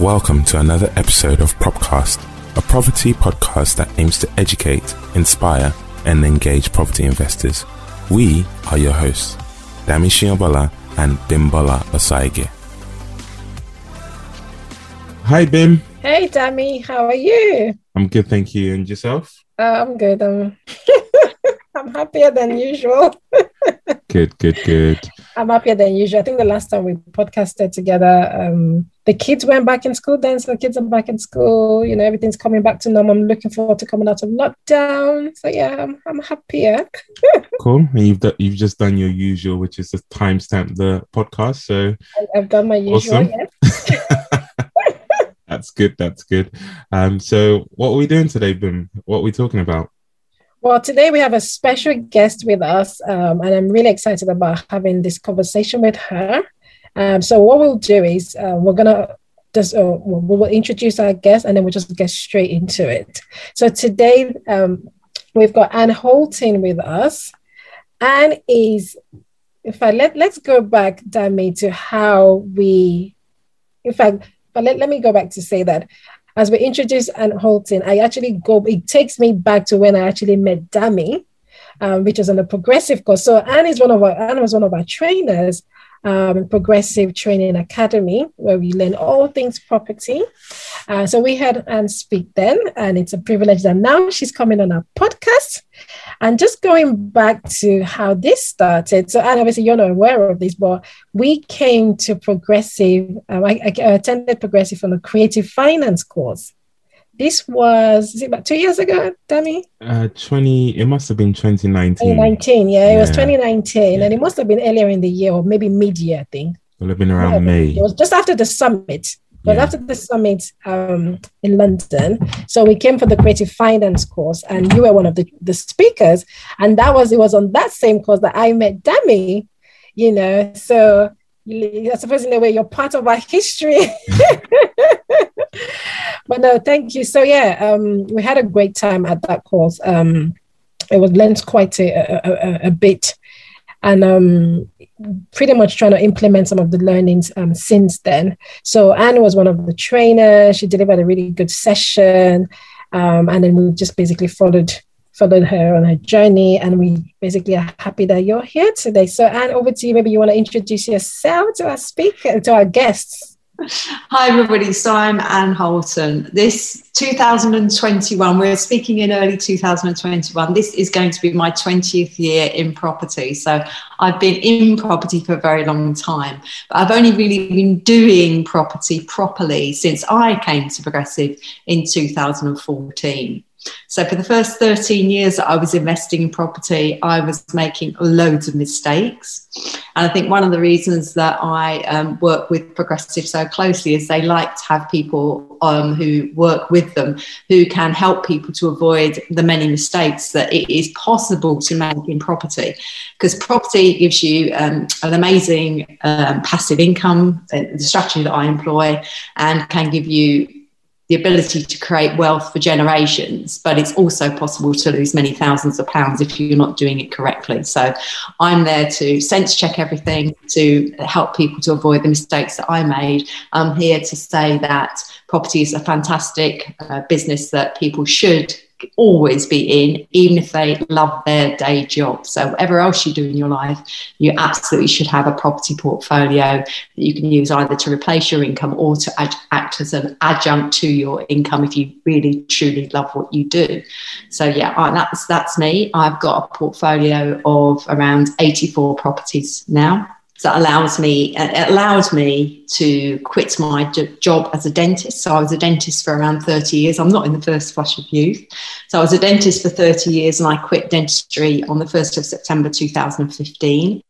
Welcome to another episode of Propcast, a property podcast that aims to educate, inspire, and engage property investors. We are your hosts, Dami Shiobola and Bimbola Osaige. Hi, Bim. Hey, Dami. How are you? I'm good, thank you. And yourself? Uh, I'm good. I'm, I'm happier than usual. good, good, good. I'm happier than usual. I think the last time we podcasted together, um, the kids went back in school then, so the kids are back in school. You know, everything's coming back to normal. I'm looking forward to coming out of lockdown. So yeah, I'm, I'm happier. cool. And you've you've just done your usual, which is to timestamp the podcast. So I've done my usual. Awesome. Yes. that's good. That's good. Um, so what are we doing today, Bim? What are we talking about? Well, today we have a special guest with us, um, and I'm really excited about having this conversation with her. Um, so what we'll do is uh, we're gonna just uh, we will introduce our guest, and then we'll just get straight into it. So today um, we've got Anne Holton with us. Anne is, in fact, let let's go back, Dami, to how we, in fact, but let, let me go back to say that as we introduce Anne Holton, I actually go, it takes me back to when I actually met Dami, um, which was on a progressive course. So Anne is one of our, Anne was one of our trainers um, Progressive Training Academy, where we learn all things property. Uh, so we had Anne speak then, and it's a privilege that now she's coming on our podcast. And just going back to how this started, so Anne, obviously you're not aware of this, but we came to Progressive, um, I, I attended Progressive on a creative finance course this was is it about two years ago, Dami? Uh, twenty. It must have been twenty nineteen. Twenty nineteen, yeah, it was twenty nineteen, yeah. and it must have been earlier in the year or maybe mid year, I think. It would have been around yeah, May. It was just after the summit. But yeah. after the summit um, in London, so we came for the creative finance course, and you were one of the, the speakers, and that was it was on that same course that I met Dami, you know. So I suppose in a way you're part of our history. but no, thank you. So yeah, um, we had a great time at that course. Um, it was learned quite a, a, a, bit, and um, pretty much trying to implement some of the learnings um, since then. So Anne was one of the trainers. She delivered a really good session, um, and then we just basically followed followed her on her journey, and we basically are happy that you're here today. So Anne, over to you. Maybe you want to introduce yourself to our speaker, to our guests. Hi, everybody. So I'm Anne Holton. This 2021, we're speaking in early 2021. This is going to be my 20th year in property. So I've been in property for a very long time, but I've only really been doing property properly since I came to Progressive in 2014. So for the first 13 years that I was investing in property, I was making loads of mistakes. And I think one of the reasons that I um, work with Progressive so closely is they like to have people um, who work with them who can help people to avoid the many mistakes that it is possible to make in property. Because property gives you um, an amazing um, passive income, the strategy that I employ, and can give you the ability to create wealth for generations, but it's also possible to lose many thousands of pounds if you're not doing it correctly. So I'm there to sense check everything, to help people to avoid the mistakes that I made. I'm here to say that property is a fantastic uh, business that people should always be in, even if they love their day job. So, whatever else you do in your life, you absolutely should have a property portfolio that you can use either to replace your income or to act as an adjunct to your income if you really truly love what you do. So, yeah, that's that's me. I've got a portfolio of around 84 properties now. That allows me uh, it allowed me to quit my job as a dentist. So I was a dentist for around 30 years. I'm not in the first flush of youth. So I was a dentist for 30 years and I quit dentistry on the 1st of September 2015.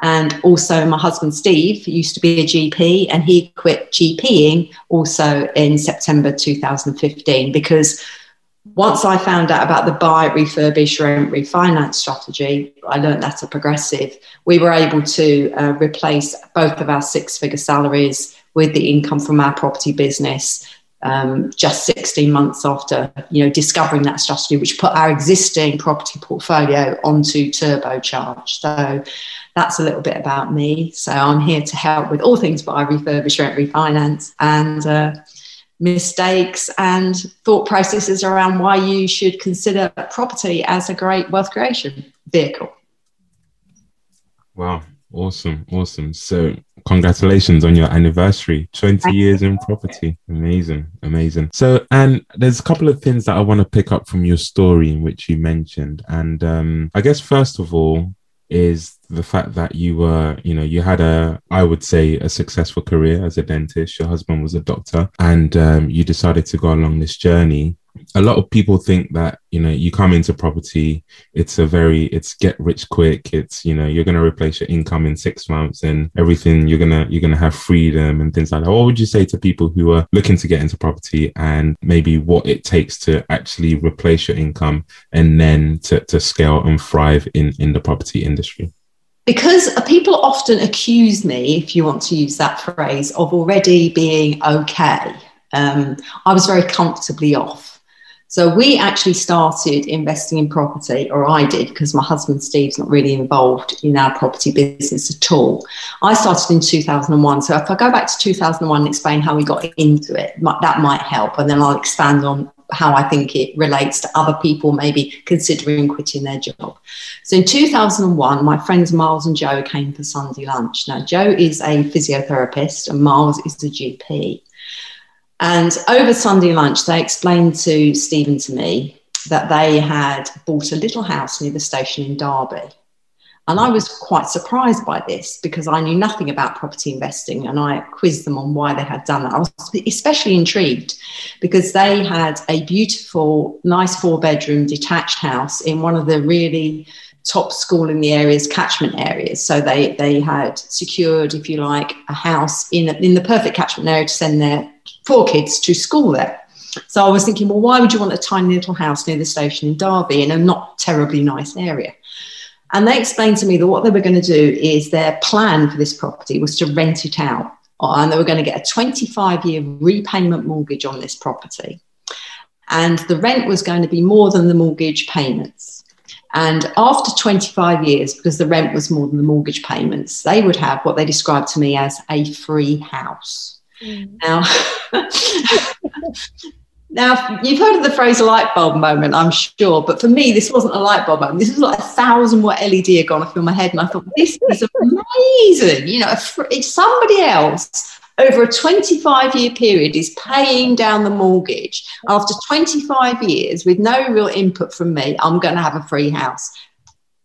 And also, my husband Steve used to be a GP and he quit GPing also in September 2015 because once I found out about the buy, refurbish, rent, refinance strategy, I learned that at Progressive. We were able to uh, replace both of our six figure salaries with the income from our property business um, just 16 months after you know discovering that strategy, which put our existing property portfolio onto turbocharge. So that's a little bit about me. So I'm here to help with all things buy, refurbish, rent, refinance, and uh, mistakes and thought processes around why you should consider property as a great wealth creation vehicle. Wow, awesome, awesome. So, congratulations on your anniversary 20 years in property. Amazing, amazing. So, and there's a couple of things that I want to pick up from your story in which you mentioned. And um, I guess, first of all, is the fact that you were, you know, you had a, I would say, a successful career as a dentist. Your husband was a doctor, and um, you decided to go along this journey a lot of people think that you know you come into property it's a very it's get rich quick it's you know you're going to replace your income in six months and everything you're going to you're going to have freedom and things like that. What would you say to people who are looking to get into property and maybe what it takes to actually replace your income and then to, to scale and thrive in in the property industry? Because people often accuse me if you want to use that phrase of already being okay. Um, i was very comfortably off so we actually started investing in property, or I did, because my husband Steve's not really involved in our property business at all. I started in 2001. So if I go back to 2001 and explain how we got into it, that might help. And then I'll expand on how I think it relates to other people maybe considering quitting their job. So in 2001, my friends Miles and Joe came for Sunday lunch. Now, Joe is a physiotherapist and Miles is a GP. And over Sunday lunch, they explained to Stephen to me that they had bought a little house near the station in Derby. And I was quite surprised by this because I knew nothing about property investing and I quizzed them on why they had done that. I was especially intrigued because they had a beautiful, nice four bedroom detached house in one of the really top school in the area's catchment areas. So they, they had secured, if you like, a house in, in the perfect catchment area to send their four kids to school there. So I was thinking, well, why would you want a tiny little house near the station in Derby in a not terribly nice area? And they explained to me that what they were going to do is their plan for this property was to rent it out. Uh, and they were going to get a 25 year repayment mortgage on this property. And the rent was going to be more than the mortgage payments. And after 25 years, because the rent was more than the mortgage payments, they would have what they described to me as a free house. Mm. Now, now you've heard of the phrase light bulb moment, I'm sure, but for me, this wasn't a light bulb moment. This was like a thousand watt LED had gone off in my head, and I thought, this is amazing. You know, if somebody else over a 25 year period is paying down the mortgage after 25 years with no real input from me, I'm going to have a free house.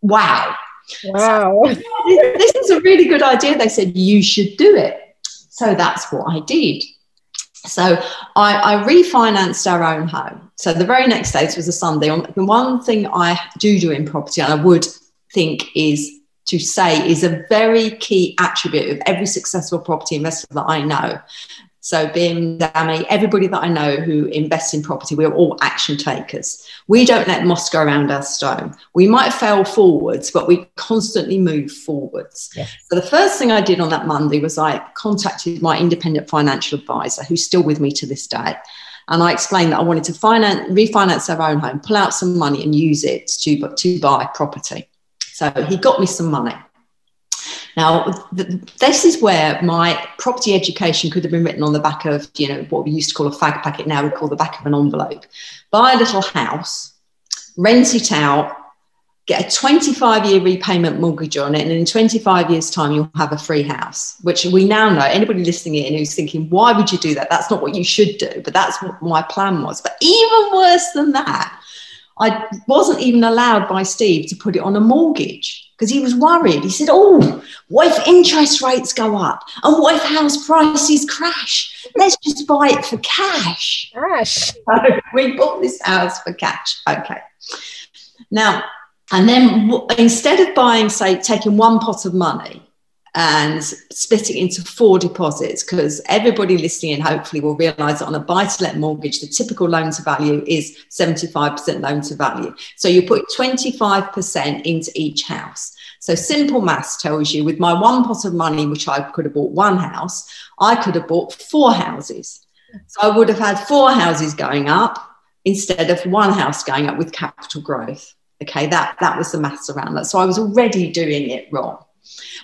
Wow. Wow. So, this is a really good idea. They said you should do it. So that's what I did. So I, I, refinanced our own home. So the very next day, this was a Sunday. The one thing I do do in property, and I would think is to say, is a very key attribute of every successful property investor that I know, so, being Dami, everybody that I know who invests in property, we're all action takers. We don't let moss go around our stone. We might fail forwards, but we constantly move forwards. Yes. So, the first thing I did on that Monday was I contacted my independent financial advisor, who's still with me to this day. And I explained that I wanted to finance, refinance our own home, pull out some money and use it to, to buy property. So, he got me some money. Now, th- this is where my property education could have been written on the back of, you know, what we used to call a fag packet, now we call the back of an envelope. Buy a little house, rent it out, get a 25 year repayment mortgage on it, and in 25 years' time, you'll have a free house, which we now know. Anybody listening in who's thinking, why would you do that? That's not what you should do, but that's what my plan was. But even worse than that, I wasn't even allowed by Steve to put it on a mortgage because he was worried. He said, Oh, what if interest rates go up? And what if house prices crash? Let's just buy it for cash. Cash. So we bought this house for cash. Okay. Now, and then instead of buying, say, taking one pot of money and split it into four deposits because everybody listening in hopefully will realize that on a buy to let mortgage, the typical loan to value is 75% loan to value. So you put 25% into each house. So simple maths tells you with my one pot of money, which I could have bought one house, I could have bought four houses. So I would have had four houses going up instead of one house going up with capital growth. Okay, that, that was the maths around that. So I was already doing it wrong.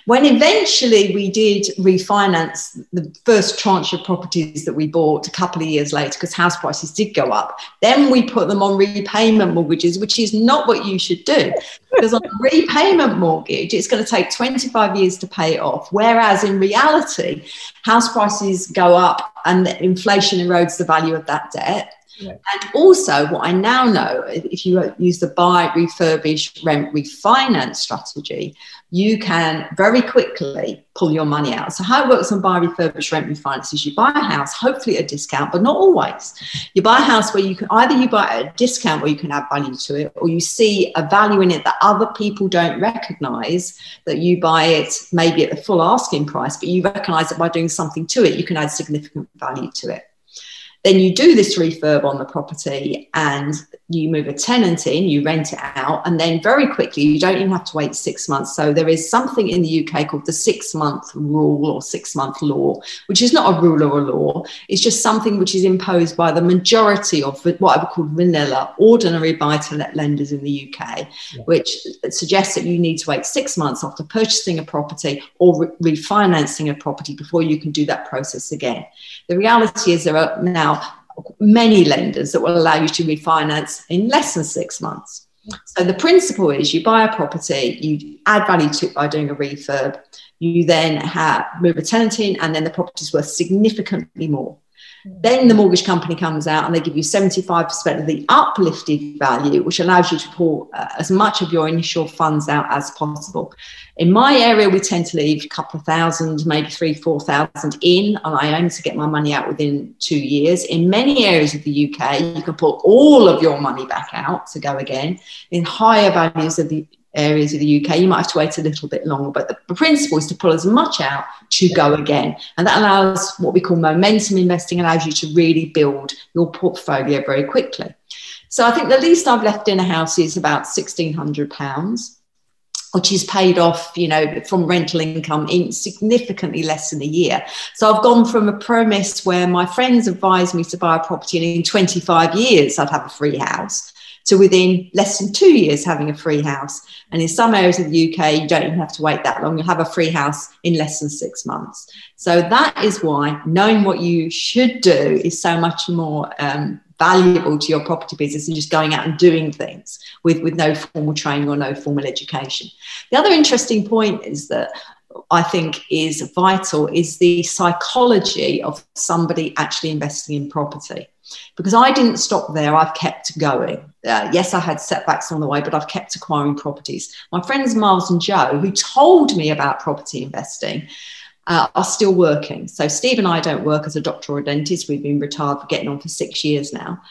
When eventually we did refinance the first tranche of properties that we bought a couple of years later, because house prices did go up, then we put them on repayment mortgages, which is not what you should do. Because on a repayment mortgage, it's going to take 25 years to pay it off. Whereas in reality, house prices go up and inflation erodes the value of that debt. Yeah. And also, what I now know, if you use the buy, refurbish, rent, refinance strategy, you can very quickly pull your money out. So, how it works on buy, refurbish, rent, refinance is you buy a house, hopefully at a discount, but not always. You buy a house where you can either you buy at a discount where you can add value to it, or you see a value in it that other people don't recognize, that you buy it maybe at the full asking price, but you recognize that by doing something to it, you can add significant value to it. Then you do this refurb on the property and you move a tenant in, you rent it out, and then very quickly, you don't even have to wait six months. So there is something in the UK called the six month rule or six month law, which is not a rule or a law. It's just something which is imposed by the majority of what I would call vanilla, ordinary buy to let lenders in the UK, yeah. which suggests that you need to wait six months after purchasing a property or re- refinancing a property before you can do that process again. The reality is there are now many lenders that will allow you to refinance in less than six months. So the principle is you buy a property, you add value to it by doing a refurb, you then have, move a tenant in, and then the property is worth significantly more. Then the mortgage company comes out and they give you 75% of the uplifted value, which allows you to pull uh, as much of your initial funds out as possible. In my area, we tend to leave a couple of thousand, maybe three, four thousand in, and I aim to get my money out within two years. In many areas of the UK, you can pull all of your money back out to go again. In higher values of the areas of the UK, you might have to wait a little bit longer. But the, principle is to pull as much out to go again. And that allows what we call momentum investing, allows you to really build your portfolio very quickly. So I think the least I've left in a house is about £1,600 which is paid off, you know, from rental income in significantly less than a year. So I've gone from a premise where my friends advised me to buy a property and in 25 years I'd have a free house to within less than two years having a free house. And in some areas of the UK, you don't even have to wait that long. You'll have a free house in less than six months. So that is why knowing what you should do is so much more um, valuable to your property business than just going out and doing things with, with no formal training or no formal education. The other interesting point is that I think is vital is the psychology of somebody actually investing in property because I didn't stop there. I've kept going. Uh, yes, I had setbacks on the way, but I've kept acquiring properties. My friends Miles and Joe, who told me about property investing, uh, are still working. So Steve and I don't work as a doctor or a dentist. We've been retired for getting on for six years now.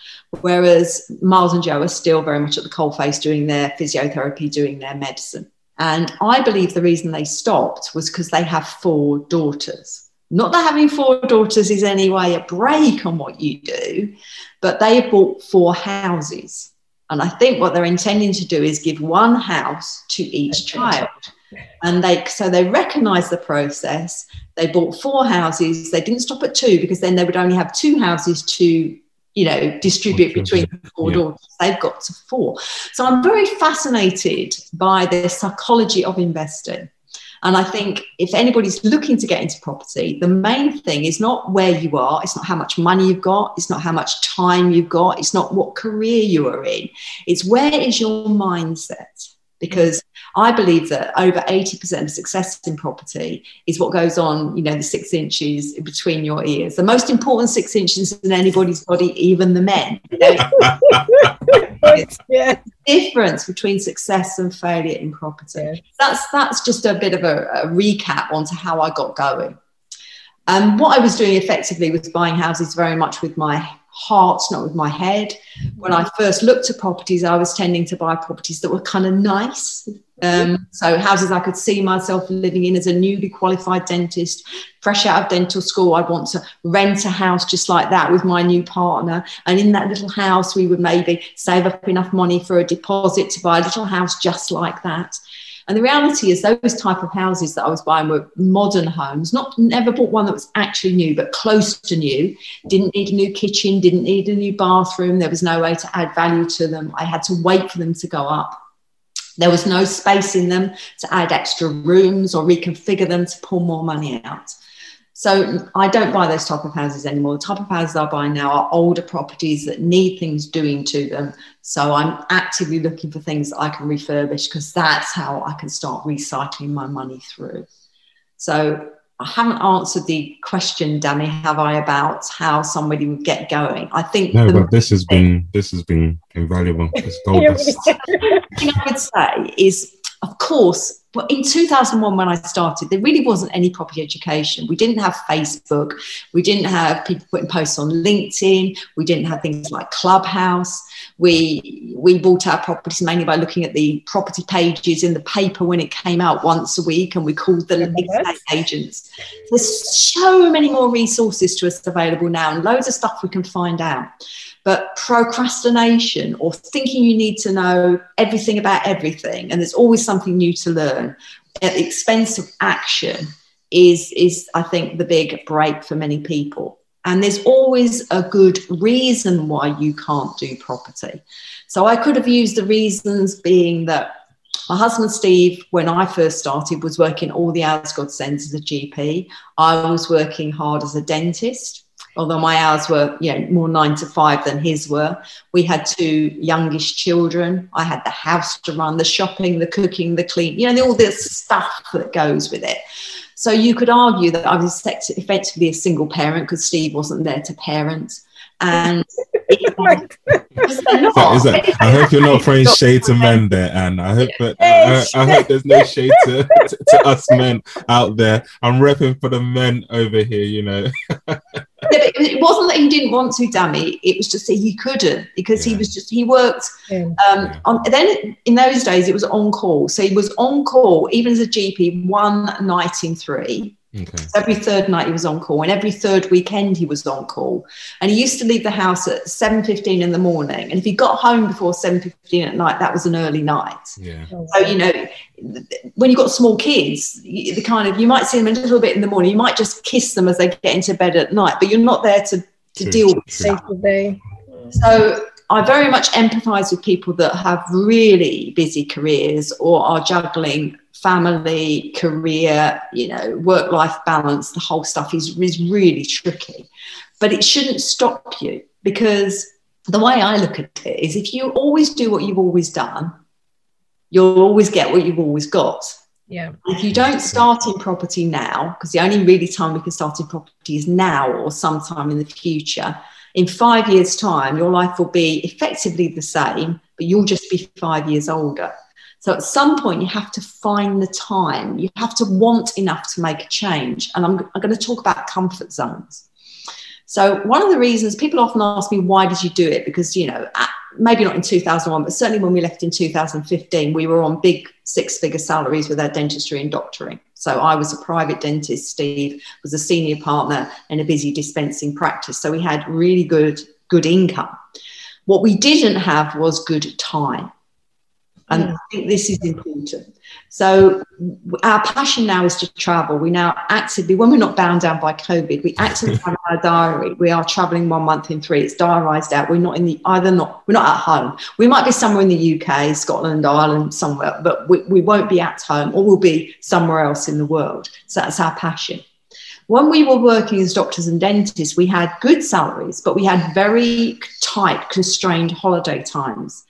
Whereas Miles and Joe are still very much at the coalface doing their physiotherapy, doing their medicine. And I believe the reason they stopped was because they have four daughters. Not that having four daughters is any way a break on what you do, but they have bought four houses. And I think what they're intending to do is give one house to each child. And they so they recognize the process. They bought four houses. They didn't stop at two because then they would only have two houses to you know distribute between the four yeah. daughters they've got to four so i'm very fascinated by the psychology of investing and I think if anybody's looking to get into property, the main thing is not where you are, it's not how much money you've got, it's not how much time you've got, it's not what career you are in, it's where is your mindset. Because I believe that over 80% of success in property is what goes on, you know, the six inches between your ears. The most important six inches in anybody's body, even the men. You know? yeah. difference between success and failure in property. Yeah. That's that's just a bit of a, a recap onto how I got going. And um, what I was doing effectively was buying houses very much with my heart, not with my head. When I first looked at properties, I was tending to buy properties that were kind of nice. Um, so houses I could see myself living in as a newly qualified dentist, fresh out of dental school. I'd want to rent a house just like that with my new partner. And in that little house, we would maybe save up enough money for a deposit to buy a little house just like that. And the reality is, those type of houses that I was buying were modern homes. Not never bought one that was actually new, but close to new. Didn't need a new kitchen, didn't need a new bathroom. There was no way to add value to them. I had to wait for them to go up. There was no space in them to add extra rooms or reconfigure them to pull more money out. So I don't buy those type of houses anymore. The type of houses I buy now are older properties that need things doing to them. So I'm actively looking for things that I can refurbish because that's how I can start recycling my money through. So I haven't answered the question, Danny, have I, about how somebody would get going. I think no, but this has been this has been invaluable. It's gold The thing I would say is, of course, well, in 2001, when I started, there really wasn't any property education. We didn't have Facebook. We didn't have people putting posts on LinkedIn. We didn't have things like Clubhouse. We we bought our properties mainly by looking at the property pages in the paper when it came out once a week, and we called the estate agents. There's so many more resources to us available now, and loads of stuff we can find out. But procrastination or thinking you need to know everything about everything, and there's always something new to learn at the expense of action is, is I think, the big break for many people. And there's always a good reason why you can't do property. So I could have used the reasons being that my husband Steve, when I first started, was working all the hours God sends as a GP. I was working hard as a dentist although my hours were you know more nine to five than his were we had two youngish children i had the house to run the shopping the cooking the clean you know all this stuff that goes with it so you could argue that i was effectively a single parent because steve wasn't there to parent and that, that, I hope you're not throwing shade to men there, and I hope that I, I, hope there's no shade to, to, to, us men out there. I'm repping for the men over here, you know. yeah, it wasn't that he didn't want to, Dami. It was just that he couldn't because yeah. he was just he worked. Um, yeah. on, then in those days it was on call, so he was on call even as a GP one night in three Okay. So every third night he was on call, and every third weekend he was on call. And he used to leave the house at seven fifteen in the morning, and if he got home before seven fifteen at night, that was an early night. Yeah. So you know, when you've got small kids, the kind of you might see them a little bit in the morning. You might just kiss them as they get into bed at night, but you're not there to to true, deal with stuff. So I very much empathise with people that have really busy careers or are juggling family, career, you know, work life balance, the whole stuff is, is really tricky. But it shouldn't stop you because the way I look at it is if you always do what you've always done, you'll always get what you've always got. Yeah. If you don't start in property now, because the only really time we can start in property is now or sometime in the future, in five years' time, your life will be effectively the same, but you'll just be five years older. So at some point, you have to find the time. You have to want enough to make a change. And I'm, I'm going to talk about comfort zones. So one of the reasons people often ask me, why did you do it? Because, you know, maybe not in 2001, but certainly when we left in 2015, we were on big six figure salaries with our dentistry and doctoring. So I was a private dentist. Steve was a senior partner in a busy dispensing practice. So we had really good, good income. What we didn't have was good time. And I think this is important. So our passion now is to travel. We now actively, when we're not bound down by COVID, we actively have our diary. We are traveling one month in three. It's diarised out. We're not in the either not we're not at home. We might be somewhere in the UK, Scotland, Ireland, somewhere, but we, we won't be at home, or we'll be somewhere else in the world. So that's our passion. When we were working as doctors and dentists, we had good salaries, but we had very tight, constrained holiday times.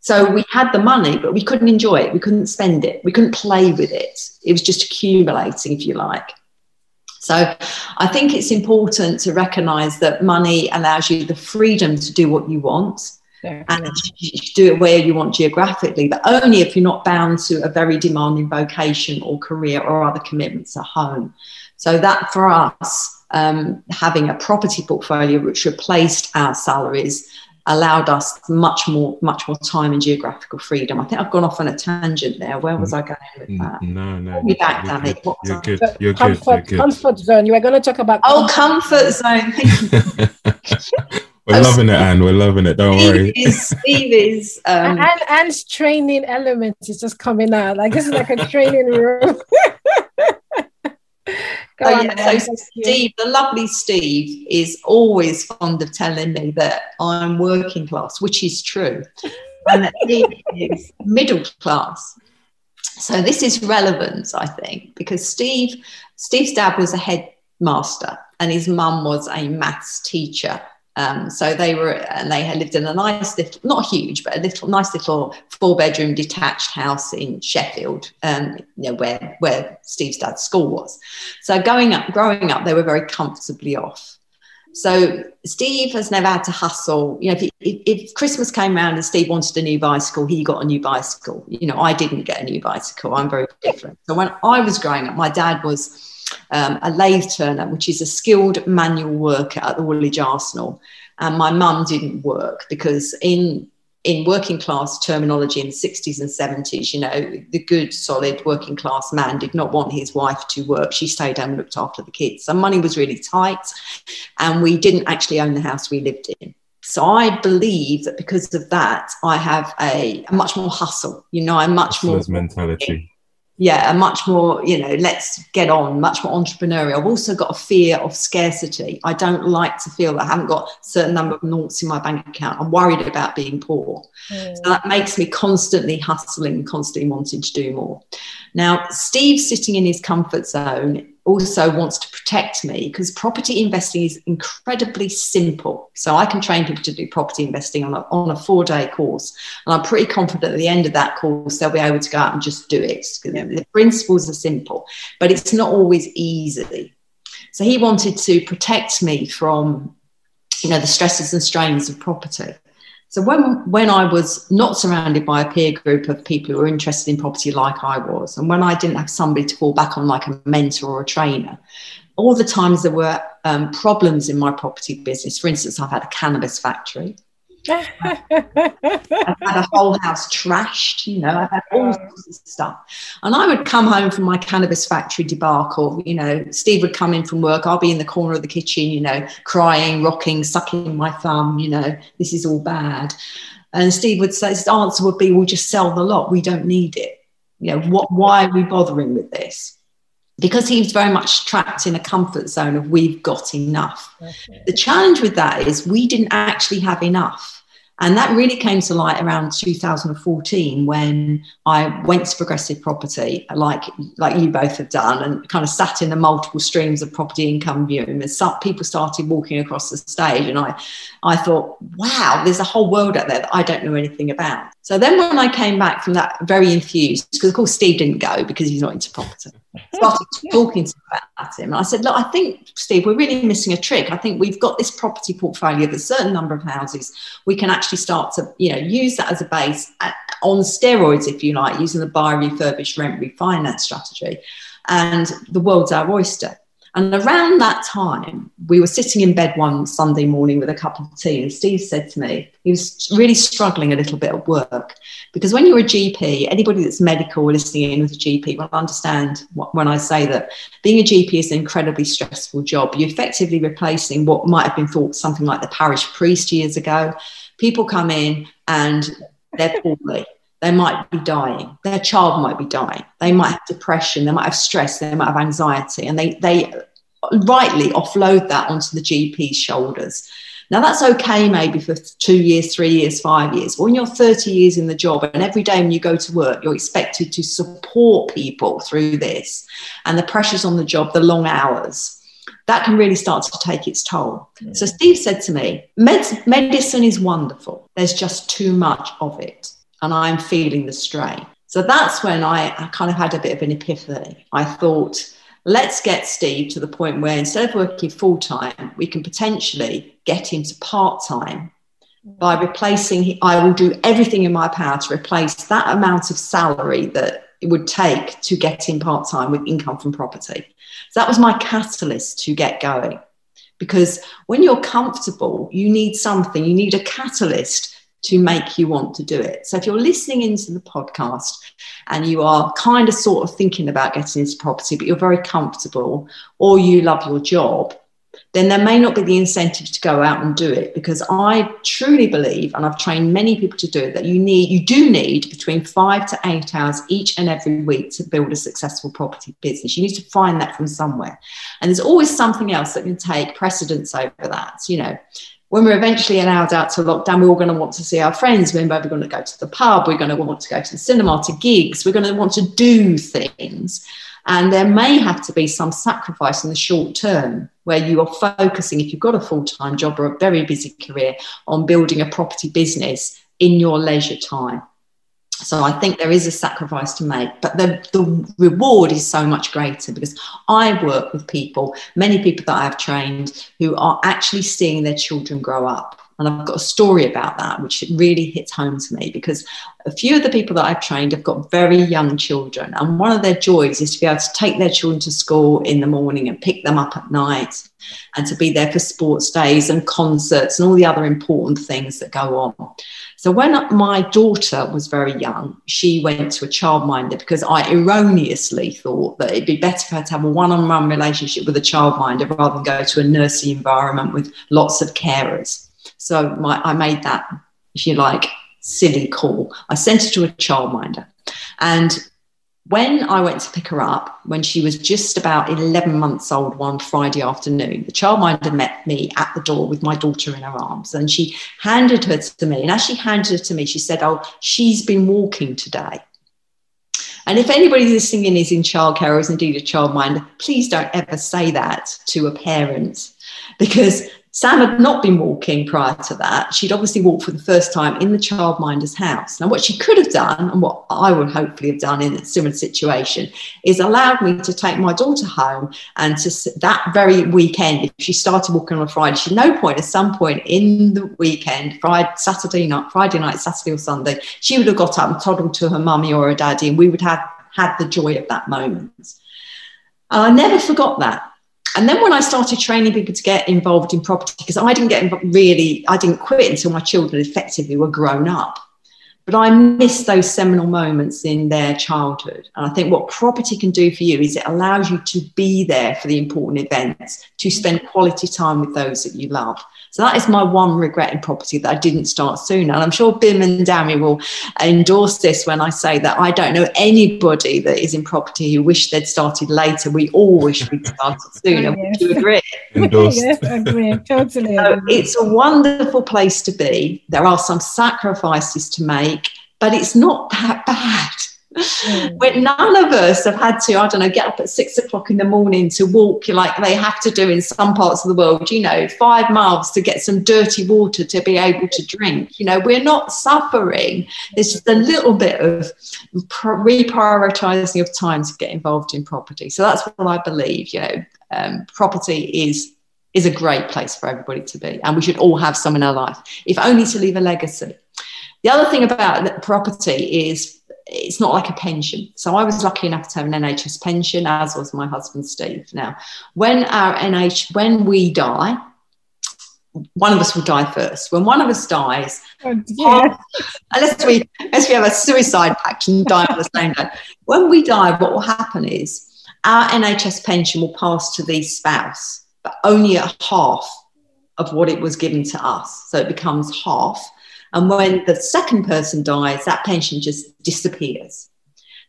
So we had the money, but we couldn't enjoy it. We couldn't spend it. We couldn't play with it. It was just accumulating, if you like. So I think it's important to recognize that money allows you the freedom to do what you want. And do it where you want geographically, but only if you're not bound to a very demanding vocation or career or other commitments at home. So that for us, um, having a property portfolio which replaced our salaries allowed us much more much more time and geographical freedom. I think I've gone off on a tangent there. Where was I going with mm, that? No, no. Be back, you're Danny. Good. You're good. You're comfort, good. You're good. Comfort zone. You were going to talk about. Oh, comfort zone. We're oh, loving it, Anne. We're loving it. Don't Steve worry. Is, Steve is. Um, and Anne's training element is just coming out. Like this is like a training room. so, oh, on, yeah, so Steve, the lovely Steve, is always fond of telling me that I'm working class, which is true. and that he is middle class. So this is relevant, I think, because Steve, Steve's dad was a headmaster and his mum was a maths teacher. Um, so they were, and they had lived in a nice little, not huge, but a little, nice little four-bedroom detached house in Sheffield, um, you know, where where Steve's dad's school was. So going up, growing up, they were very comfortably off. So Steve has never had to hustle. You know, if, if, if, Christmas came around and Steve wanted a new bicycle, he got a new bicycle. You know, I didn't get a new bicycle. I'm very different. So when I was growing up, my dad was um, a lathe turner, which is a skilled manual worker at the Woolwich Arsenal. And my mum didn't work because in in working class terminology in the 60s and 70s, you know, the good, solid working class man did not want his wife to work. She stayed home and looked after the kids. So money was really tight, and we didn't actually own the house we lived in. So I believe that because of that, I have a, a much more hustle. You know, I'm much more mentality yeah, a much more, you know, let's get on, much more entrepreneurial. I've also got a fear of scarcity. I don't like to feel that I haven't got a certain number of noughts in my bank account. I'm worried about being poor. Mm. So that makes me constantly hustling, constantly wanting to do more. Now, Steve's sitting in his comfort zone also wants to protect me because property investing is incredibly simple. So I can train people to do property investing on a, on a four day course. And I'm pretty confident at the end of that course, they'll be able to go out and just do it. The principles are simple, but it's not always easy. So he wanted to protect me from, you know, the stresses and strains of property. So when when I was not surrounded by a peer group of people who were interested in property like I was, and when I didn't have somebody to fall back on like a mentor or a trainer, all the times there were um, problems in my property business. For instance, I've had a cannabis factory. I've had a whole house trashed, you know, I've had all sorts of stuff. And I would come home from my cannabis factory debacle, you know, Steve would come in from work, I'll be in the corner of the kitchen, you know, crying, rocking, sucking my thumb, you know, this is all bad. And Steve would say, his answer would be, we'll just sell the lot, we don't need it. You know, what, why are we bothering with this? because he was very much trapped in a comfort zone of we've got enough. Okay. The challenge with that is we didn't actually have enough. And that really came to light around 2014 when I went to progressive property, like like you both have done, and kind of sat in the multiple streams of property income viewing. And some people started walking across the stage, and I, I thought, wow, there's a whole world out there that I don't know anything about. So then when I came back from that, very enthused, because of course Steve didn't go because he's not into property started talking to about him. And I said, Look, I think, Steve, we're really missing a trick. I think we've got this property portfolio of a certain number of houses. We can actually start to, you know, use that as a base uh, on steroids, if you like, using the buy, refurbish, rent, refinance strategy. And the world's our oyster. And around that time, we were sitting in bed one Sunday morning with a cup of tea, and Steve said to me, he was really struggling a little bit at work. Because when you're a GP, anybody that's medical listening in with a GP will understand what, when I say that being a GP is an incredibly stressful job. You're effectively replacing what might have been thought something like the parish priest years ago. People come in and they're poorly they might be dying. Their child might be dying. They might have depression they might have stress they might have anxiety and they they rightly offload that onto the gp's shoulders. Now that's okay maybe for two years three years five years but when you're 30 years in the job and every day when you go to work you're expected to support people through this and the pressures on the job the long hours. That can really start to take its toll. So Steve said to me, Med- medicine is wonderful. There's just too much of it and I'm feeling the strain. So that's when I, I kind of had a bit of an epiphany. I thought, let's get Steve to the point where instead of working full time, we can potentially get him to part time by replacing, I will do everything in my power to replace that amount of salary that it would take to get him part time with income from property. So that was my catalyst to get going. Because when you're comfortable, you need something, you need a catalyst to make you want to do it. So if you're listening into the podcast and you are kind of sort of thinking about getting into property, but you're very comfortable or you love your job, then there may not be the incentive to go out and do it because I truly believe, and I've trained many people to do it, that you need, you do need between five to eight hours each and every week to build a successful property business. You need to find that from somewhere. And there's always something else that can take precedence over that. You know, when we're eventually allowed out to lockdown, we're all going to want to see our friends. We're maybe going to go to the pub. We're going to want to go to the cinema, to gigs. We're going to want to do things. And there may have to be some sacrifice in the short term where you are focusing, if you've got a full time job or a very busy career, on building a property business in your leisure time. So I think there is a sacrifice to make, but the, the reward is so much greater because I work with people, many people that I've trained, who are actually seeing their children grow up. And I've got a story about that, which really hits home to me because a few of the people that I've trained have got very young children. And one of their joys is to be able to take their children to school in the morning and pick them up at night and to be there for sports days and concerts and all the other important things that go on. So when my daughter was very young, she went to a childminder because I erroneously thought that it'd be better for her to have a one-on-one relationship with a childminder rather than go to a nursery environment with lots of carers. So my, I made that, if you like, silly call. I sent her to a childminder. And when I went to pick her up, when she was just about 11 months old one Friday afternoon, the childminder met me at the door with my daughter in her arms and she handed her to me. And as she handed her to me, she said, Oh, she's been walking today. And if anybody listening in is in childcare or is indeed a childminder, please don't ever say that to a parent because Sam had not been walking prior to that. She'd obviously walked for the first time in the childminder's house. Now, what she could have done, and what I would hopefully have done in a similar situation, is allowed me to take my daughter home and to that very weekend, if she started walking on a Friday, she no point at some point in the weekend, Friday, Saturday night, Friday night, Saturday or Sunday, she would have got up and toddled to her mummy or her daddy, and we would have had the joy of that moment. And I never forgot that and then when I started training people to get involved in property, because I didn't get involved really, I didn't quit until my children effectively were grown up. But I missed those seminal moments in their childhood. And I think what property can do for you is it allows you to be there for the important events, to spend quality time with those that you love. So that is my one regret in property that I didn't start sooner. And I'm sure Bim and Dami will endorse this when I say that I don't know anybody that is in property who wish they'd started later. We all wish we'd started oh, sooner. yes. Would you agree? yes, I agree. Totally. So it's a wonderful place to be. There are some sacrifices to make, but it's not that bad. Mm. None of us have had to, I don't know, get up at six o'clock in the morning to walk like they have to do in some parts of the world, you know, five miles to get some dirty water to be able to drink. You know, we're not suffering. It's just a little bit of reprioritizing of time to get involved in property. So that's what I believe, you know, um, property is is a great place for everybody to be. And we should all have some in our life, if only to leave a legacy. The other thing about property is it's not like a pension. So I was lucky enough to have an NHS pension, as was my husband Steve. Now, when our NH, when we die, one of us will die first. When one of us dies, Oh, yeah. unless we unless we have a suicide pact and die on the same day. When we die, what will happen is our NHS pension will pass to the spouse, but only at half of what it was given to us. So it becomes half. And when the second person dies, that pension just disappears.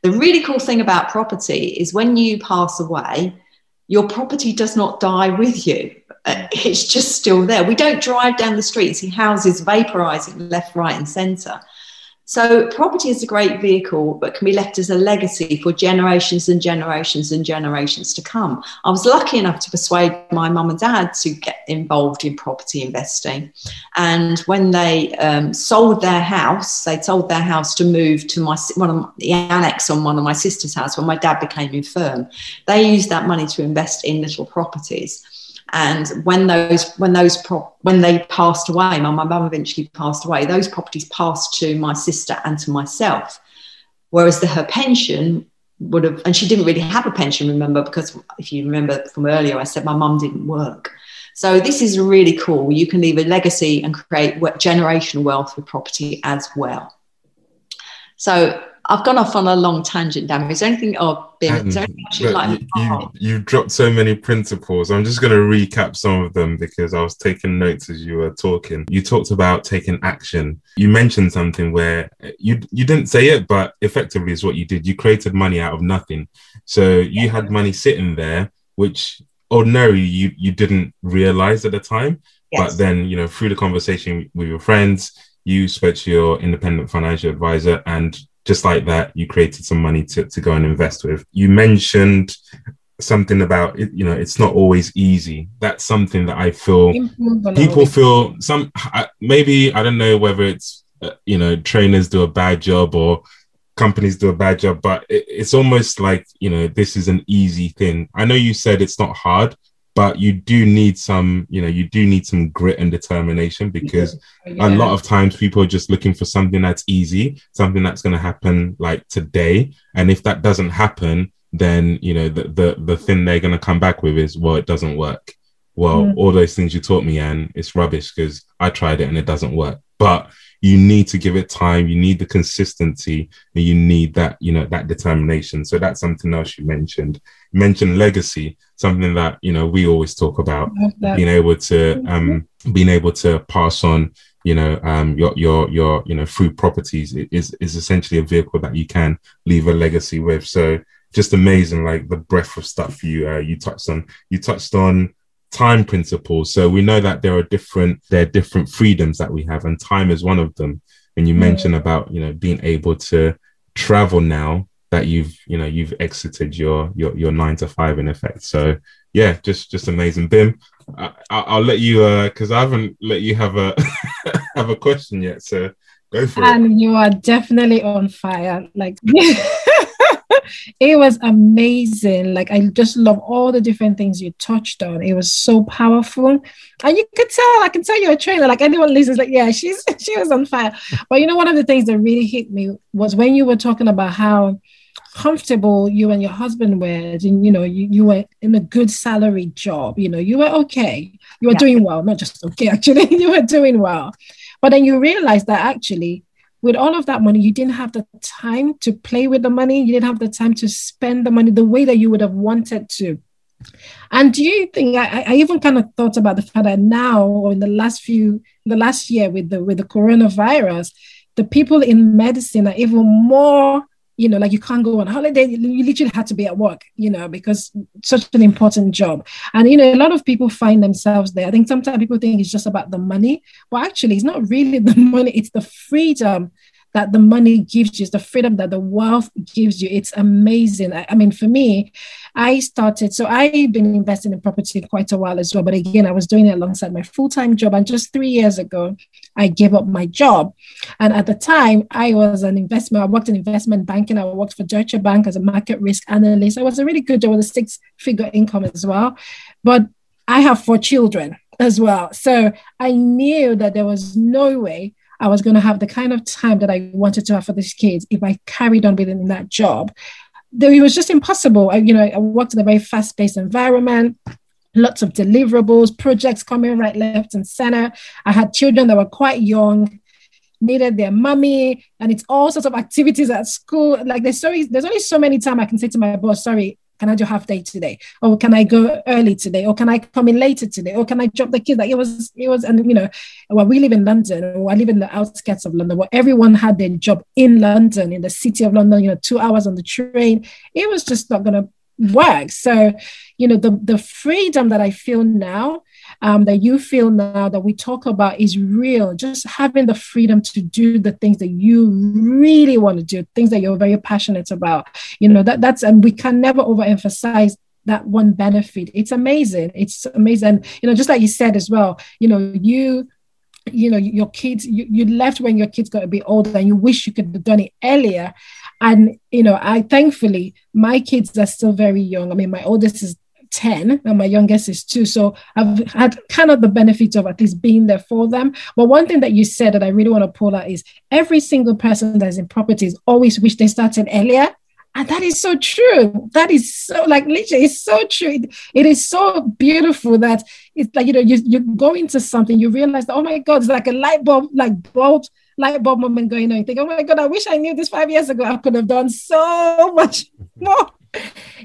The really cool thing about property is when you pass away, your property does not die with you. Uh, It's just still there. We don't drive down the street and see houses vaporizing left, right, and center. So, property is a great vehicle, but can be left as a legacy for generations and generations and generations to come. I was lucky enough to persuade my mum and dad to get involved in property investing. And when they um, sold their house, they sold their house to move to my one of the annex on one of my sister's house when my dad became infirm. They used that money to invest in little properties. And when those when those pro- when they passed away, my mum eventually passed away. Those properties passed to my sister and to myself, whereas the, her pension would have, and she didn't really have a pension. Remember, because if you remember from earlier, I said my mum didn't work. So this is really cool. You can leave a legacy and create generational wealth with property as well. So I've gone off on a long tangent, Dan. Is there anything? Oh, Bim, is there anything like? you, Oh, you, you've dropped so many principles. I'm just going to recap some of them because I was taking notes as you were talking. You talked about taking action. You mentioned something where eh, you you didn't say it, but effectively is what you did. You created money out of nothing. So you had money sitting there, which ordinarily you you didn't realize at the time. Yes. But then, you know, through the conversation with your friends, you spoke to your independent financial advisor and just like that, you created some money to, to go and invest with. You mentioned something about it, you know, it's not always easy. That's something that I feel people feel some maybe I don't know whether it's uh, you know trainers do a bad job or companies do a bad job, but it, it's almost like you know this is an easy thing. I know you said it's not hard, but you do need some you know you do need some grit and determination because yeah. a lot of times people are just looking for something that's easy something that's going to happen like today. And if that doesn't happen then you know the the, the thing they're going to come back with is well it doesn't work. Well mm. all those things you taught me and it's rubbish because i tried it and it doesn't work. But you need to give it time you need the consistency and you need that you know that determination. So that's something else you mentioned. You mentioned legacy something that you know we always talk about being able to mm-hmm. um being able to pass on you know um your your your you know through properties is is essentially a vehicle that you can leave a legacy with so just amazing like the breadth of stuff you uh, you touched on you touched on time principles. So we know that there are different there are different freedoms that we have, and time is one of them. And you mm. mentioned about you know being able to travel now that you've you know you've exited your your your nine to five in effect. So yeah, just just amazing. Bim, I, will let you uh because I haven't let you have a have a question yet. So go for and it. And you are definitely on fire. Like it was amazing. Like I just love all the different things you touched on. It was so powerful, and you could tell. I can tell you're a trainer. Like anyone listens, like yeah, she's she was on fire. But you know, one of the things that really hit me was when you were talking about how comfortable you and your husband were and you know you, you were in a good salary job you know you were okay you were yeah. doing well not just okay actually you were doing well but then you realize that actually with all of that money, you didn't have the time to play with the money. You didn't have the time to spend the money the way that you would have wanted to. And do you think I, I even kind of thought about the fact that now or in the last few the last year with the with the coronavirus, the people in medicine are even more you know, like you can't go on holiday. You literally had to be at work, you know, because such an important job. And, you know, a lot of people find themselves there. I think sometimes people think it's just about the money, but actually, it's not really the money, it's the freedom that the money gives you, the freedom that the wealth gives you. It's amazing. I, I, mean, for me, I started, so I've been investing in property quite a while as well. But again, I was doing it alongside my full time job. And just three years ago, I gave up my job. And at the time, I was an investment, I worked in investment banking. I worked for Deutsche Bank as a market risk analyst. I was a really good job with a six figure income as well. But I have four children as well. So I knew that there was no way I was going to have the kind of time that I wanted to have for these kids if I carried on within that job. Though it was just impossible. I, you know, I worked in a very fast-paced environment, lots of deliverables, projects coming right, left, and center. I had children that were quite young, needed their mommy, and it's all sorts of activities at school. Like there's so there's only so many time I can say to my boss, sorry, can I do half day today? Or can I go early today? Or can I come in later today? Or can I drop the kids? Like it was, it was, and you know, well, we live in London, or I live in the outskirts of London, where everyone had their job in London, in the city of London, you know, two hours on the train. It was just not gonna work. So, you know, the the freedom that I feel now um, that you feel now that we talk about is real. Just having the freedom to do the things that you really want to do, things that you're very passionate about. You know, that that's and we can never overemphasize that one benefit. It's amazing. It's amazing. And, You know, just like you said as well, you know, you you know your kids you, you left when your kids got a bit older and you wish you could have done it earlier and you know i thankfully my kids are still very young i mean my oldest is 10 and my youngest is two. So I've had kind of the benefit of at least being there for them. But one thing that you said that I really want to pull out is every single person that is in properties always wish they started earlier. And that is so true. That is so like literally, it's so true. It, it is so beautiful that it's like you know you you go into something, you realize that oh my god, it's like a light bulb, like bulb light bulb moment going on. You think, oh my god, I wish I knew this five years ago. I could have done so much more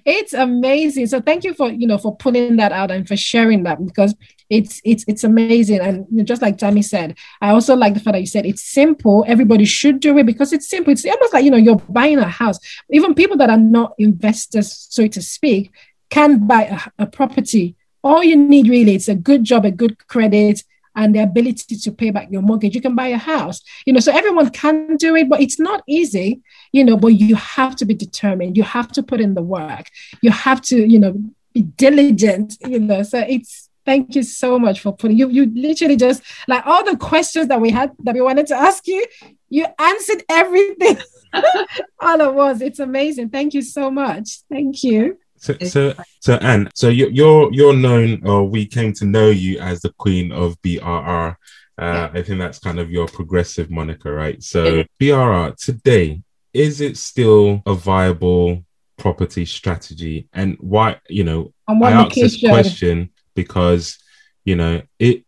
it's amazing so thank you for you know for pulling that out and for sharing that because it's it's it's amazing and just like Dami said I also like the fact that you said it's simple everybody should do it because it's simple it's almost like you know you're buying a house even people that are not investors so to speak can buy a, a property all you need really is a good job a good credit and the ability to pay back your mortgage, you can buy a house. You know, so everyone can do it, but it's not easy, you know, but you have to be determined. You have to put in the work. You have to, you know, be diligent, you know. So it's thank you so much for putting you you literally just like all the questions that we had that we wanted to ask you, you answered everything all at once. It's amazing. Thank you so much. Thank you. So, so, so, Anne, so you're you're known, or we came to know you as the Queen of BRR. Uh, yeah. I think that's kind of your progressive moniker, right? So, BRR today is it still a viable property strategy, and why? You know, I ask this question because you know it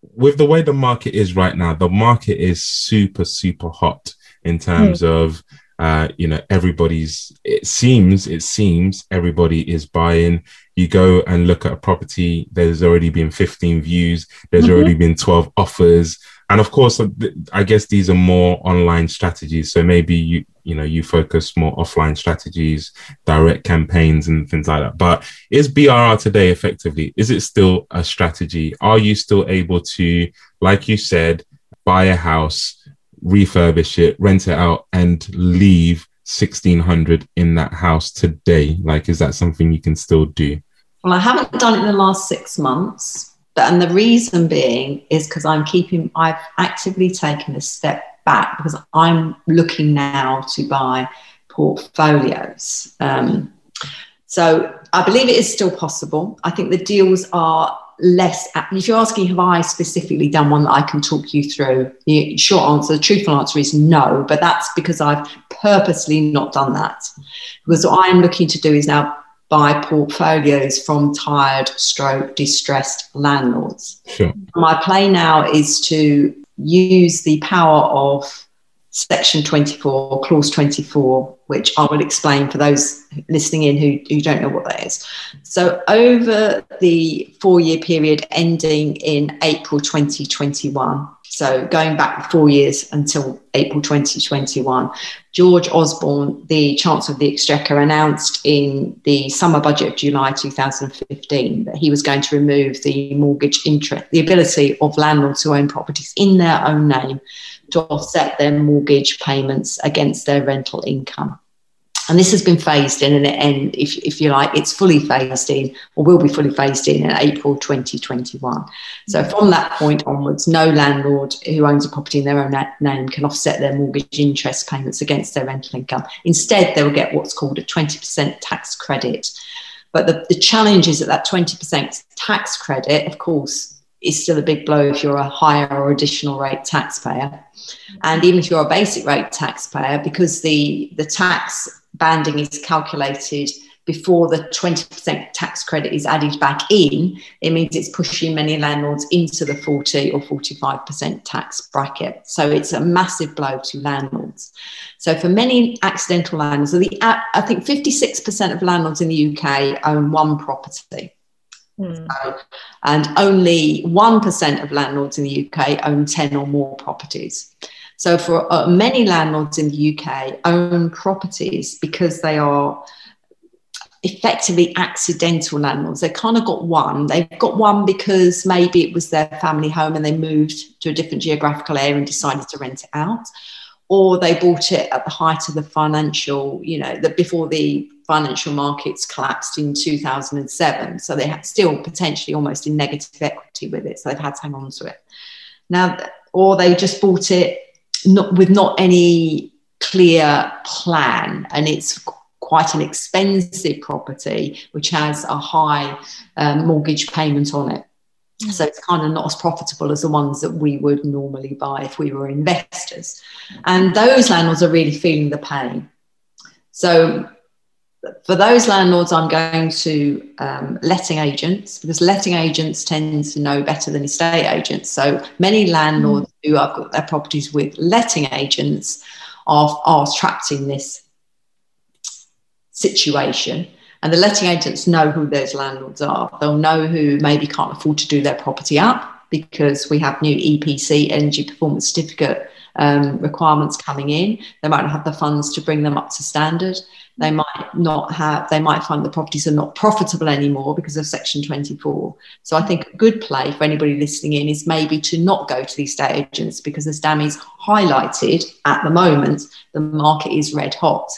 with the way the market is right now. The market is super super hot in terms mm. of uh, you know, everybody's, it seems, it seems everybody is buying. You go and look at a property, there's already been 15 views, there's mm-hmm. already been 12 offers. And of course, I guess these are more online strategies. So maybe you, you know, you focus more offline strategies, direct campaigns and things like that. But is BRR today effectively, is it still a strategy? Are you still able to, like you said, buy a house, refurbish it, rent it out, and leave 1600 in that house today? Like, is that something you can still do? Well, I haven't done it in the last six months. But, and the reason being is because I'm keeping, I've actively taken a step back because I'm looking now to buy portfolios. Um, so I believe it is still possible. I think the deals are less if you're asking have i specifically done one that i can talk you through the short answer the truthful answer is no but that's because i've purposely not done that because what i'm looking to do is now buy portfolios from tired stroke distressed landlords sure. my play now is to use the power of section 24 clause 24 which i will explain for those listening in who, who don't know what that is so over the four year period ending in april 2021 so going back four years until april 2021 george osborne the chancellor of the exchequer announced in the summer budget of july 2015 that he was going to remove the mortgage interest the ability of landlords who own properties in their own name to offset their mortgage payments against their rental income. And this has been phased in, and, and if, if you like, it's fully phased in, or will be fully phased in in April 2021. So from that point onwards, no landlord who owns a property in their own name can offset their mortgage interest payments against their rental income. Instead, they will get what's called a 20% tax credit. But the, the challenge is that that 20% tax credit, of course, is still a big blow if you're a higher or additional rate taxpayer. And even if you're a basic rate taxpayer, because the, the tax banding is calculated before the 20% tax credit is added back in, it means it's pushing many landlords into the 40 or 45% tax bracket. So it's a massive blow to landlords. So for many accidental landlords, so the, I think 56% of landlords in the UK own one property. Mm. So, and only 1% of landlords in the UK own 10 or more properties. So, for uh, many landlords in the UK, own properties because they are effectively accidental landlords. They kind of got one. They've got one because maybe it was their family home and they moved to a different geographical area and decided to rent it out or they bought it at the height of the financial, you know, that before the financial markets collapsed in 2007. So they had still potentially almost in negative equity with it. So they've had to hang on to it. Now, or they just bought it not with not any clear plan and it's quite an expensive property which has a high um, mortgage payment on it so it's kind of not as profitable as the ones that we would normally buy if we were investors. And those landlords are really feeling the pain. So for those landlords, I'm going to um, letting agents because letting agents tend to know better than estate agents. So many landlords mm. who have got their properties with letting agents are, are trapped in this situation. And the letting agents know who those landlords are. They'll know who maybe can't afford to do their property up because we have new EPC energy performance certificate um, requirements coming in. They might not have the funds to bring them up to standard. They might not have, they might find the properties are not profitable anymore because of Section 24. So I think a good play for anybody listening in is maybe to not go to these estate agents because, as Dami's highlighted at the moment, the market is red hot.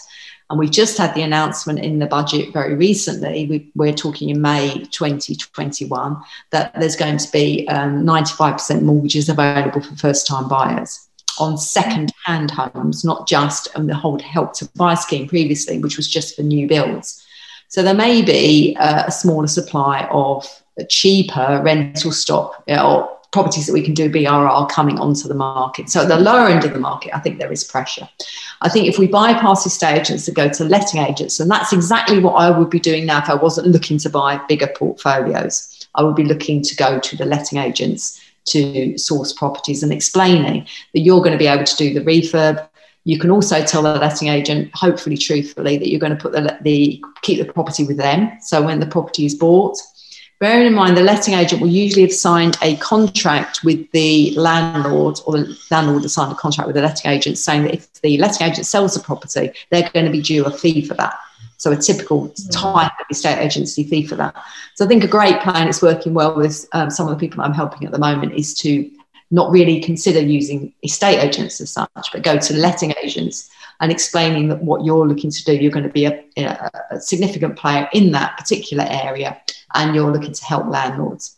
And we just had the announcement in the budget very recently. We, are talking in May 2021 that there's going to be um, 95% mortgages available for first time buyers on second mm-hmm. hand homes, not just on the whole help to buy scheme previously, which was just for new builds. So there may be uh, a smaller supply of cheaper rental stock uh, or properties that we can do BRR coming onto the market. So at the lower end of the market, I think there is pressure. I think if we bypass estate agents and go to letting agents, and that's exactly what I would be doing now if I wasn't looking to buy bigger portfolios, I would be looking to go to the letting agents to source properties and explaining that you're going to be able to do the refurb. You can also tell the letting agent, hopefully truthfully, that you're going to put the, the keep the property with them. So when the property is bought, bearing in mind the letting agent will usually have signed a contract with the landlord or the landlord has signed a contract with the letting agent saying that if the letting agent sells the property they're going to be due a fee for that so a typical type of estate agency fee for that so i think a great plan it's working well with um, some of the people i'm helping at the moment is to not really consider using estate agents as such but go to letting agents and explaining that what you're looking to do, you're going to be a, a significant player in that particular area and you're looking to help landlords.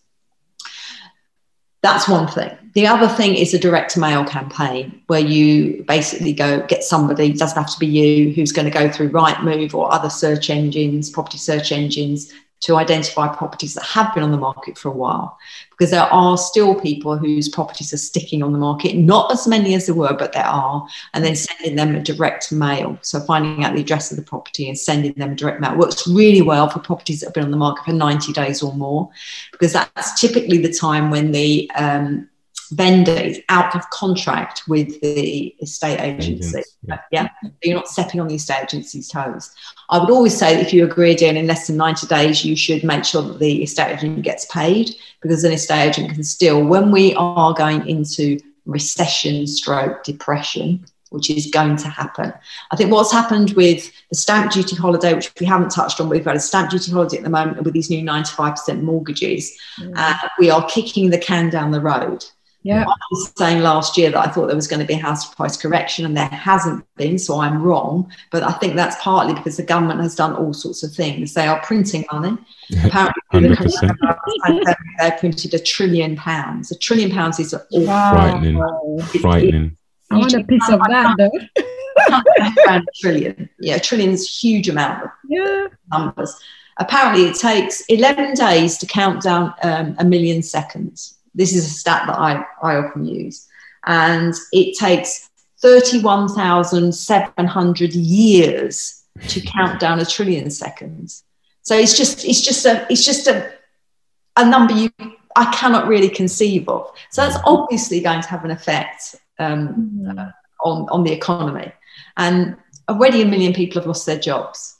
That's one thing. The other thing is a direct mail campaign where you basically go get somebody, it doesn't have to be you, who's going to go through Rightmove or other search engines, property search engines, to identify properties that have been on the market for a while. Because there are still people whose properties are sticking on the market not as many as there were but there are and then sending them a direct mail. So finding out the address of the property and sending them a direct mail works really well for properties that have been on the market for 90 days or more because that's typically the time when the um, vendor is out of contract with the estate agency. Agents, yeah. yeah. You're not stepping on the estate agency's toes. I would always say that if you agree a deal in less than 90 days, you should make sure that the estate agent gets paid because an estate agent can still, when we are going into recession stroke depression, which is going to happen. I think what's happened with the stamp duty holiday, which we haven't touched on, we've got a stamp duty holiday at the moment with these new 95% mortgages. Mm. Uh, we are kicking the can down the road. Yeah. I was saying last year that I thought there was going to be a house price correction and there hasn't been, so I'm wrong. But I think that's partly because the government has done all sorts of things. They are printing money. Apparently, they printed a trillion pounds. A trillion pounds is awful. Frightening. Frightening. I want a piece of that though. a trillion. Yeah, a trillion's huge amount of yeah. numbers. Apparently, it takes 11 days to count down um, a million seconds. This is a stat that I, I often use. And it takes 31,700 years to count down a trillion seconds. So it's just, it's just a, it's just a, a number you, I cannot really conceive of. So that's obviously going to have an effect um, mm-hmm. on, on the economy. And already a million people have lost their jobs.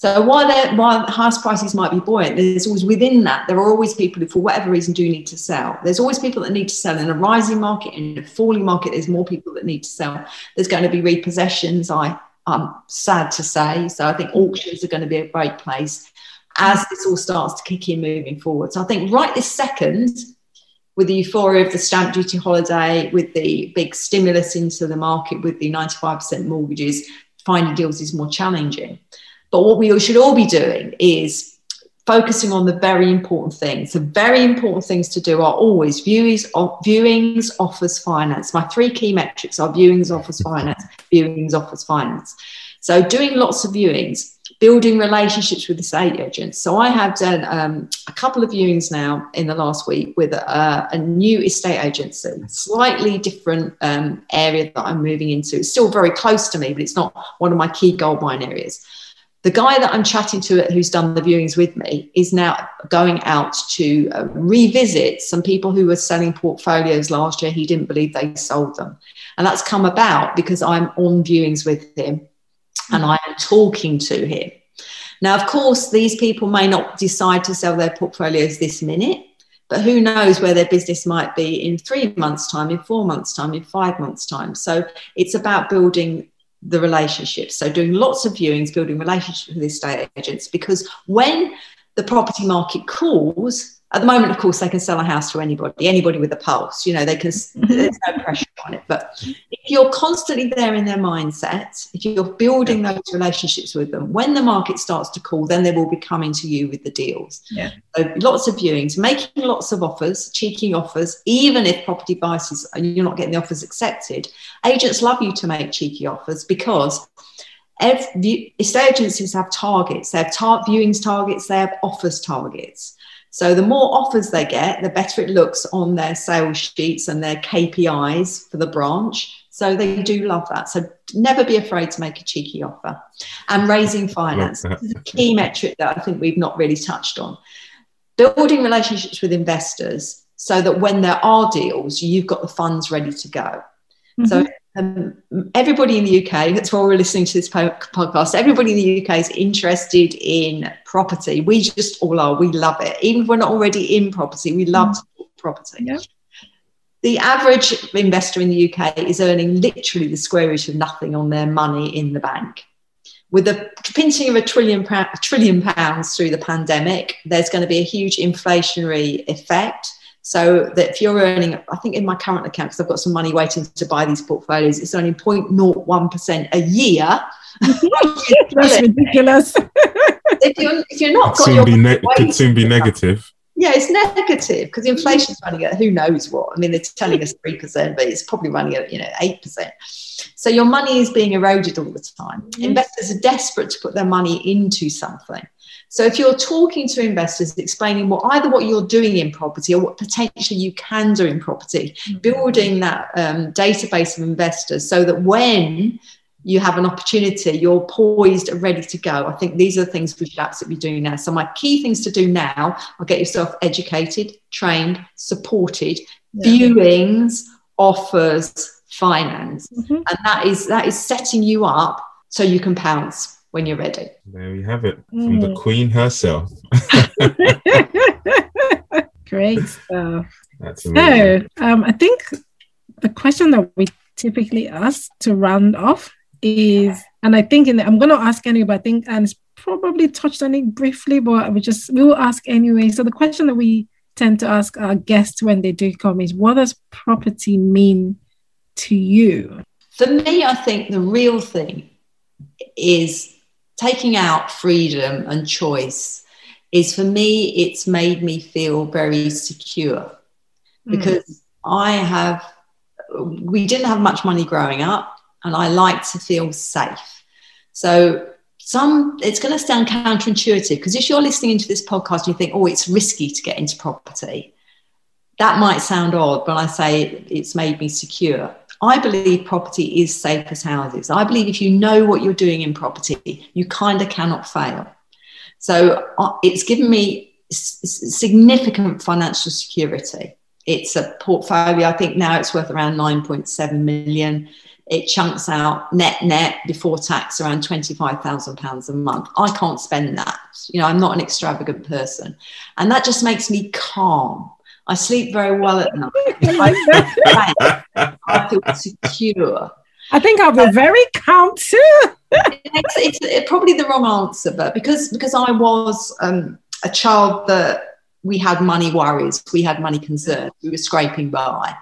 So while, while house prices might be buoyant, there's always within that, there are always people who, for whatever reason, do need to sell. There's always people that need to sell. In a rising market, in a falling market, there's more people that need to sell. There's going to be repossessions, I, I'm sad to say. So I think auctions are going to be a great place as this all starts to kick in moving forward. So I think right this second, with the euphoria of the stamp duty holiday, with the big stimulus into the market, with the 95% mortgages, finding deals is more challenging. But what we should all be doing is focusing on the very important things. The very important things to do are always viewings, viewings, offers, finance. My three key metrics are viewings, offers, finance, viewings, offers, finance. So doing lots of viewings, building relationships with the estate agents. So I have done um, a couple of viewings now in the last week with a, a new estate agency, slightly different um, area that I'm moving into. It's still very close to me, but it's not one of my key gold mine areas the guy that I'm chatting to who's done the viewings with me is now going out to uh, revisit some people who were selling portfolios last year. He didn't believe they sold them. And that's come about because I'm on viewings with him and I am talking to him. Now, of course, these people may not decide to sell their portfolios this minute, but who knows where their business might be in three months' time, in four months' time, in five months' time. So it's about building the relationships. So doing lots of viewings, building relationships with estate agents, because when the property market cools, at the moment, of course, they can sell a house to anybody, anybody with a pulse. You know, they can. Mm-hmm. There's no pressure on it. But if you're constantly there in their mindset, if you're building those relationships with them, when the market starts to cool, then they will be coming to you with the deals. Yeah. So lots of viewings, making lots of offers, cheeky offers, even if property prices and you're not getting the offers accepted. Agents love you to make cheeky offers because every, estate agencies have targets. They have tar- viewings targets. They have offers targets. So the more offers they get, the better it looks on their sales sheets and their KPIs for the branch. So they do love that. So never be afraid to make a cheeky offer. And raising finance is a key metric that I think we've not really touched on. Building relationships with investors so that when there are deals, you've got the funds ready to go. Mm-hmm. So um, everybody in the UK, that's why we're listening to this podcast, everybody in the UK is interested in property. We just all are. We love it. Even if we're not already in property, we love mm. property. Yep. The average investor in the UK is earning literally the square root of nothing on their money in the bank. With the pinching of a trillion, a trillion pounds through the pandemic, there's going to be a huge inflationary effect so that if you're earning, I think in my current account, because I've got some money waiting to buy these portfolios, it's only 0.01% a year. That's ridiculous. if, you're, if you're not could soon, be ne- could soon be negative. Yeah, it's negative because inflation's running at who knows what. I mean, they're telling us 3%, but it's probably running at, you know, 8%. So your money is being eroded all the time. Mm-hmm. Investors are desperate to put their money into something. So if you're talking to investors, explaining what either what you're doing in property or what potentially you can do in property, mm-hmm. building that um, database of investors so that when you have an opportunity, you're poised and ready to go. I think these are the things we should absolutely be doing now. So my key things to do now are get yourself educated, trained, supported, yeah. viewings, offers, finance. Mm-hmm. And that is that is setting you up so you can pounce when you're ready. There we have it from mm. the Queen herself. Great stuff. That's so, um, I think the question that we typically ask to round off is, and I think in the, I'm going to ask anyway, but I think Anne's probably touched on it briefly, but we just we will ask anyway. So the question that we tend to ask our guests when they do come is, what does property mean to you? For me, I think the real thing is taking out freedom and choice is for me, it's made me feel very secure mm. because I have, we didn't have much money growing up and I like to feel safe. So, some it's going to sound counterintuitive because if you're listening into this podcast and you think, oh, it's risky to get into property, that might sound odd, but I say it's made me secure. I believe property is safe as houses. I believe if you know what you're doing in property, you kind of cannot fail. So uh, it's given me significant financial security. It's a portfolio, I think now it's worth around 9.7 million. It chunks out net net before tax around £25,000 a month. I can't spend that. You know, I'm not an extravagant person. And that just makes me calm I sleep very well at night. I feel secure. I think I'll be very calm too. it's, it's, probably the wrong answer, but because because I was um, a child that we had money worries, we had money concerns, we were scraping by.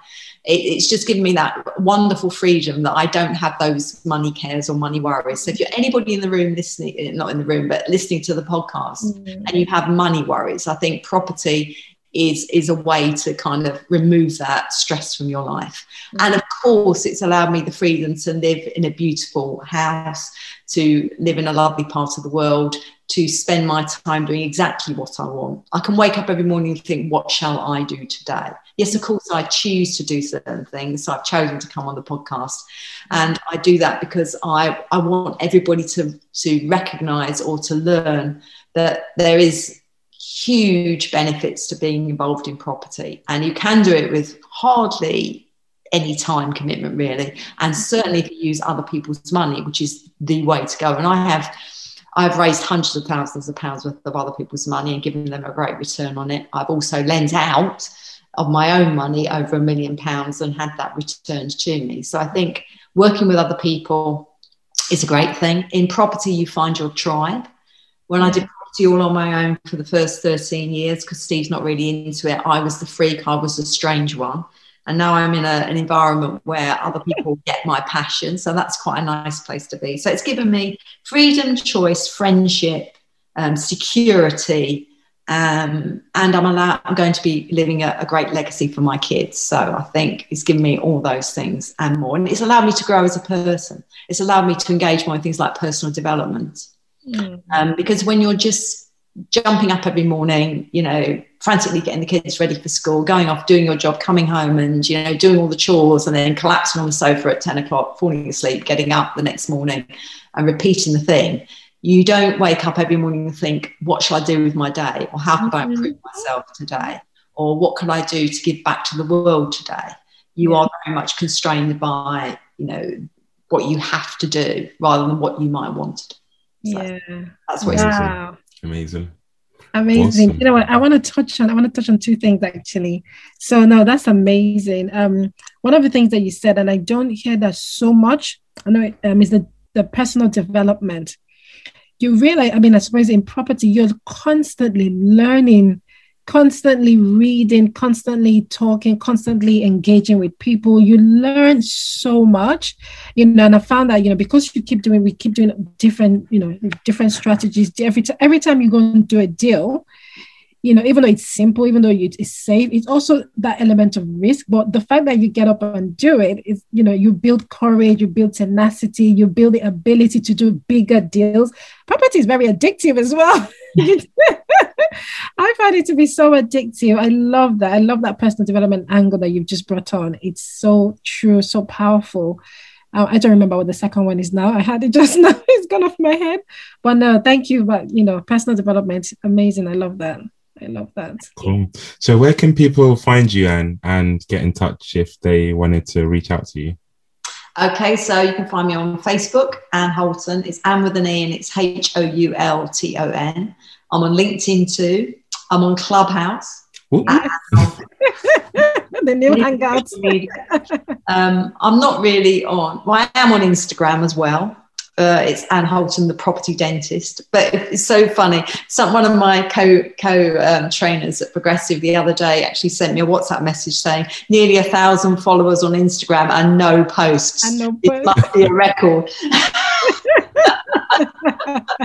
It, it's just given me that wonderful freedom that I don't have those money cares or money worries. So if you're anybody in the room listening, not in the room, but listening to the podcast, mm. and you have money worries, I think property is is a way to kind of remove that stress from your life. Mm-hmm. and of course it's allowed me the freedom to live in a beautiful house to live in a lovely part of the world to spend my time doing exactly what i want. I can wake up every morning and think what shall i do today? Yes of course i choose to do certain things. So i've chosen to come on the podcast. And i do that because i i want everybody to to recognize or to learn that there is huge benefits to being involved in property. And you can do it with hardly any time commitment, really. And certainly if you use other people's money, which is the way to go. And I have. I've raised hundreds of thousands of pounds worth of other people's money and given them a great return on it. I've also lent out of my own money over a million pounds and had that returned to me. So I think working with other people is a great thing. In property, you find your tribe. When I did property all on my own for the first 13 years, because Steve's not really into it, I was the freak, I was the strange one. And now I'm in a, an environment where other people get my passion. So that's quite a nice place to be. So it's given me freedom, choice, friendship, um, security, um, and I'm allowed, I'm going to be living a, a, great legacy for my kids. So I think it's given me all those things and more. And it's allowed me to grow as a person. It's allowed me to engage more in things like personal development. Mm. Um, because when you're just jumping up every morning, you know, frantically getting the kids ready for school, going off, doing your job, coming home and, you know, doing all the chores and then collapsing on the sofa at 10 o'clock, falling asleep, getting up the next morning and repeating the thing you don't wake up every morning and think, what shall I do with my day? Or how could mm-hmm. I improve myself today? Or what could I do to give back to the world today? You are very much constrained by, you know, what you have to do rather than what you might want to do. So yeah. That's what wow. Amazing. Amazing. Awesome. You know what? I want to touch on I want to touch on two things actually. So no, that's amazing. Um, one of the things that you said, and I don't hear that so much, I know um, is the the personal development you realize, I mean, I suppose in property, you're constantly learning, constantly reading, constantly talking, constantly engaging with people. You learn so much, you know. And I found that, you know, because you keep doing, we keep doing different, you know, different strategies. Every, t- every time you go and do a deal, you know, even though it's simple, even though it's safe, it's also that element of risk. But the fact that you get up and do it is, you know, you build courage, you build tenacity, you build the ability to do bigger deals. Property is very addictive as well. I find it to be so addictive. I love that. I love that personal development angle that you've just brought on. It's so true, so powerful. Uh, I don't remember what the second one is now. I had it just now. It's gone off my head. But no, thank you. But you know, personal development, amazing. I love that. I love that. Cool. So where can people find you and and get in touch if they wanted to reach out to you? Okay, so you can find me on Facebook, Anne Houlton. It's Anne with an E and it's H O U L T O N. I'm on LinkedIn too. I'm on Clubhouse. the new hangouts. um, I'm not really on. Well, I am on Instagram as well. Uh, it's Anne Houlton, the property dentist. But it's so funny. Some, one of my co co um, trainers at Progressive the other day actually sent me a WhatsApp message saying nearly a thousand followers on Instagram and no posts. And no posts. It must be a record.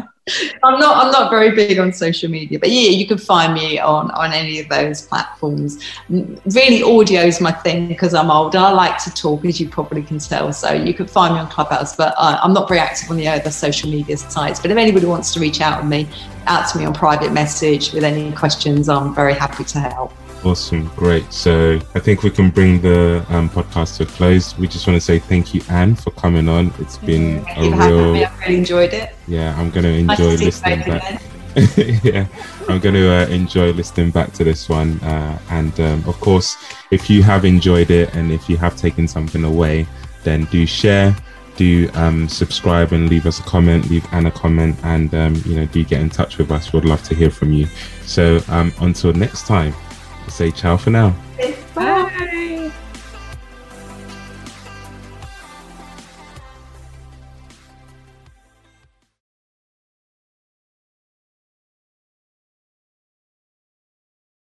I'm not I'm not very big on social media, but yeah, you can find me on on any of those platforms. Really, audio is my thing because I'm old and I like to talk, as you probably can tell. So you can find me on Clubhouse, but I'm not very active on the other social media sites. But if anybody wants to reach out to me, out to me on private message with any questions, I'm very happy to help. Awesome, great. So I think we can bring the um, podcast to a close. We just want to say thank you, Anne, for coming on. It's been a real. I really enjoyed it. Yeah, I'm going to enjoy listening back. yeah, I'm going to uh, enjoy listening back to this one. Uh, and um, of course, if you have enjoyed it and if you have taken something away, then do share, do um, subscribe and leave us a comment, leave Anne a comment, and um, you know, do get in touch with us. We'd love to hear from you. So um, until next time say ciao for now. Bye.